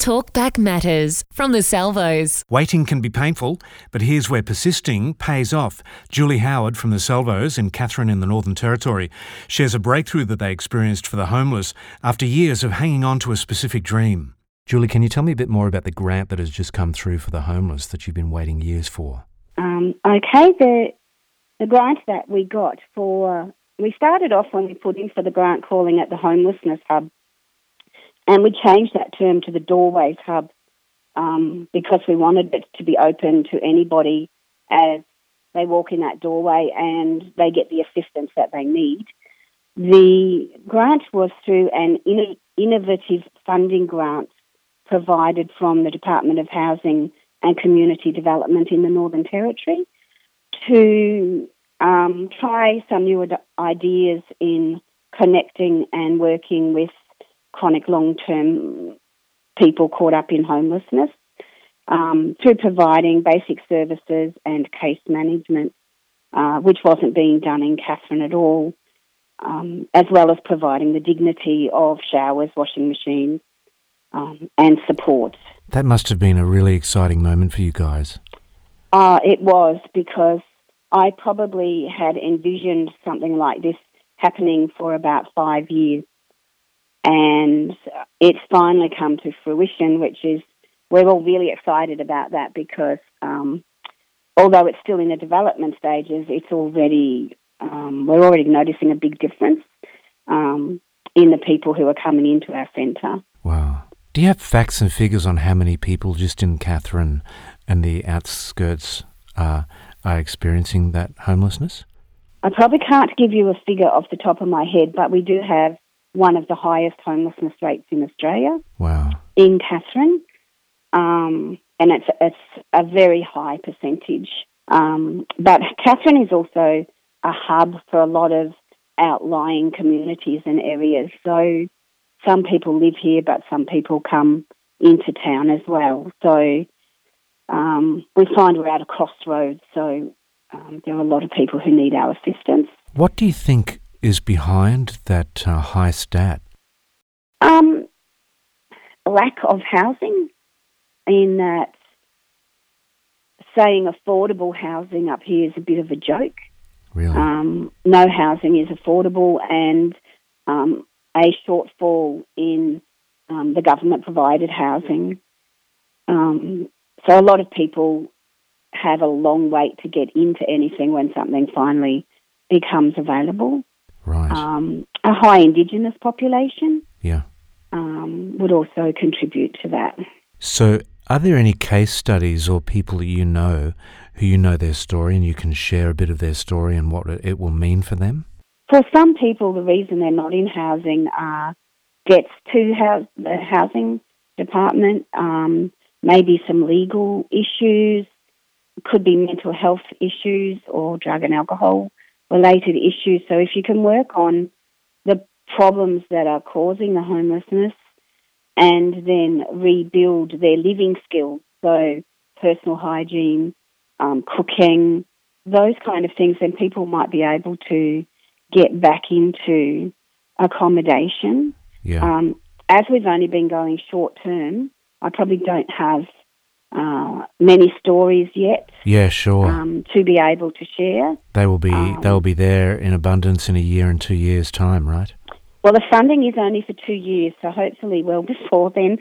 Talkback Matters from the Salvos. Waiting can be painful, but here's where persisting pays off. Julie Howard from the Salvos in Katherine in the Northern Territory shares a breakthrough that they experienced for the homeless after years of hanging on to a specific dream. Julie, can you tell me a bit more about the grant that has just come through for the homeless that you've been waiting years for? Um, okay, the the grant that we got for we started off when we put in for the grant calling it the homelessness hub and we changed that term to the Doorways Hub um, because we wanted it to be open to anybody as they walk in that doorway and they get the assistance that they need. The grant was through an innovative funding grant provided from the Department of Housing and Community Development in the Northern Territory to um, try some new ideas in connecting and working with chronic long term people caught up in homelessness um, through providing basic services and case management, uh, which wasn't being done in Katherine at all, um, as well as providing the dignity of showers, washing machines, um, and support. That must have been a really exciting moment for you guys. Uh, it was because I probably had envisioned something like this happening for about five years and it's finally come to fruition, which is we're all really excited about that because um, although it's still in the development stages, it's already um, we're already noticing a big difference um, in the people who are coming into our centre. Wow. Do you have facts and figures on how many people just in Katherine and the outskirts uh, are experiencing that homelessness? I probably can't give you a figure off the top of my head, but we do have one of the highest homelessness rates in Australia. Wow. In Katherine. Um, and it's, it's a very high percentage. Um, but Katherine is also a hub for a lot of outlying communities and areas. So some people live here, but some people come into town as well. So um, we find we're at a crossroads. So um, there are a lot of people who need our assistance. What do you think is behind that uh, high stat? Um, lack of housing, in that saying affordable housing up here is a bit of a joke. Really? Um, no housing is affordable, and um, a shortfall in um, the government provided housing. Um, so a lot of people have a long wait to get into anything when something finally becomes available. Right. Um, a high Indigenous population. Yeah. Um, would also contribute to that. So, are there any case studies or people that you know who you know their story and you can share a bit of their story and what it will mean for them? For some people, the reason they're not in housing uh, gets to house, the housing department, um, maybe some legal issues, could be mental health issues or drug and alcohol related issues. So if you can work on the problems that are causing the homelessness and then rebuild their living skills, so personal hygiene, um, cooking, those kind of things, then people might be able to get back into accommodation. Yeah. Um, as we've only been going short term, I probably don't have uh, many stories yet. Yeah, sure. Um, to be able to share. They will be um, they will be there in abundance in a year and two years' time, right? Well, the funding is only for two years, so hopefully, well before then.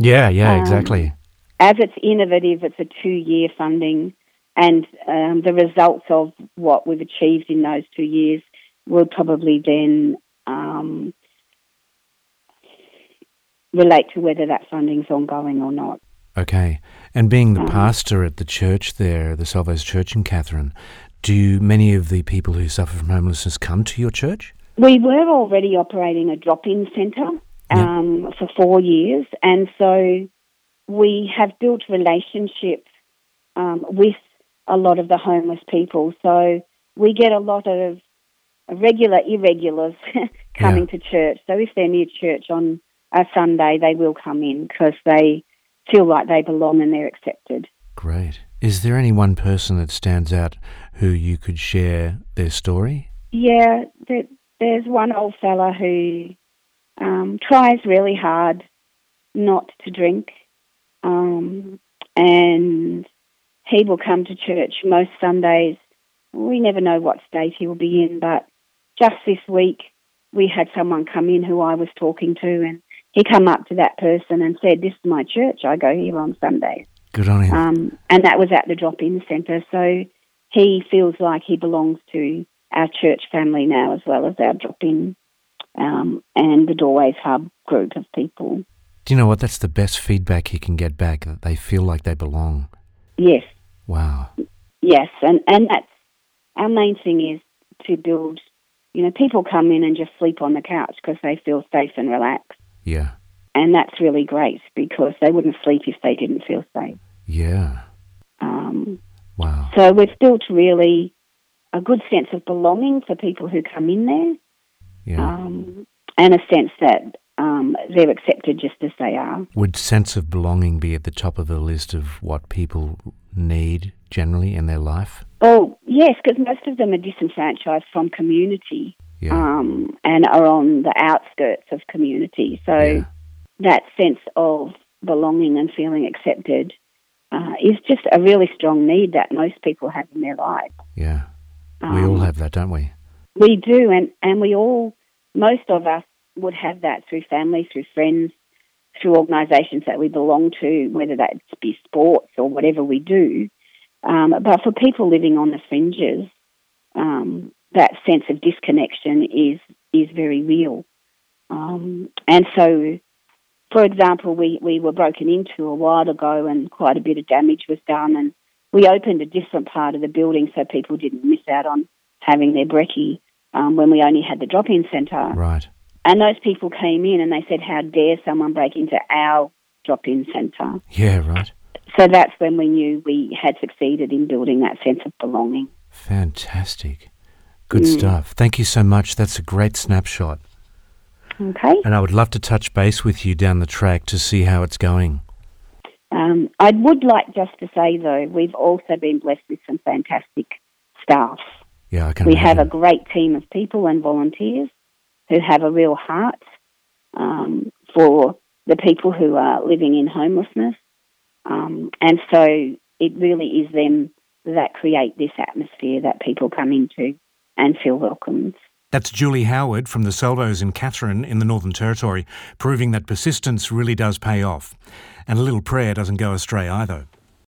yeah, yeah, um, exactly. As it's innovative, it's a two-year funding, and um, the results of what we've achieved in those two years will probably then um, relate to whether that funding's ongoing or not. Okay. And being the mm. pastor at the church there, the Salvos Church in Katherine, do many of the people who suffer from homelessness come to your church? We were already operating a drop in centre um, for four years, and so we have built relationships um, with a lot of the homeless people. So we get a lot of regular irregulars coming yeah. to church. So if they're near church on a Sunday, they will come in because they feel like they belong and they're accepted. Great. Is there any one person that stands out who you could share their story? Yeah, there's one old fella who um, tries really hard not to drink, um, and he will come to church most Sundays. We never know what state he will be in, but just this week we had someone come in who I was talking to, and he come up to that person and said, "This is my church. I go here on Sundays." Good on him. Um, and that was at the drop-in centre. So he feels like he belongs to our church family now, as well as our drop-in um, and the Doorways Hub group of people. Do you know what? That's the best feedback he can get back. That they feel like they belong. Yes. Wow. Yes, and and that's our main thing is to build. You know, people come in and just sleep on the couch because they feel safe and relaxed. Yeah. And that's really great because they wouldn't sleep if they didn't feel safe. Yeah. Um, Wow. so we've built really a good sense of belonging for people who come in there, Yeah. um, and a sense that um, they're accepted just as they are. Would sense of belonging be at the top of the list of what people need generally in their life? Oh, yes, because most of them are disenfranchised from community Yeah. um, and are on the outskirts of community. So yeah. that sense of belonging and feeling accepted uh, is just a really strong need that most people have in their life. Yeah. We all Um, have that, don't we? We do, and, and we all, most of us would have that through family, through friends, through organisations that we belong to, whether that be sports or whatever we do. Um, but for people living on the fringes, um, that sense of disconnection is is very real. Um, and so, for example, we, we were broken into a while ago, and quite a bit of damage was done, and we opened a different part of the building so people didn't miss out on having their brekkie um, when we only had the drop-in centre. Right. And those people came in and they said, "How dare someone break into our drop-in centre?" Yeah, right. So that's when we knew we had succeeded in building that sense of belonging. Fantastic. Good Mm. stuff. Thank you so much. That's a great snapshot. Okay. And I would love to touch base with you down the track to see how it's going. Um, I would like just to say though, we've also been blessed with some fantastic staff. Yeah, I can We have a great team of people and volunteers who have a real heart um, for the people who are living in homelessness. Um, and so it really is them that create this atmosphere that people come into and feel welcomed. That's Julie Howard from the Salvos in Katherine in the Northern Territory, proving that persistence really does pay off. And a little prayer doesn't go astray either.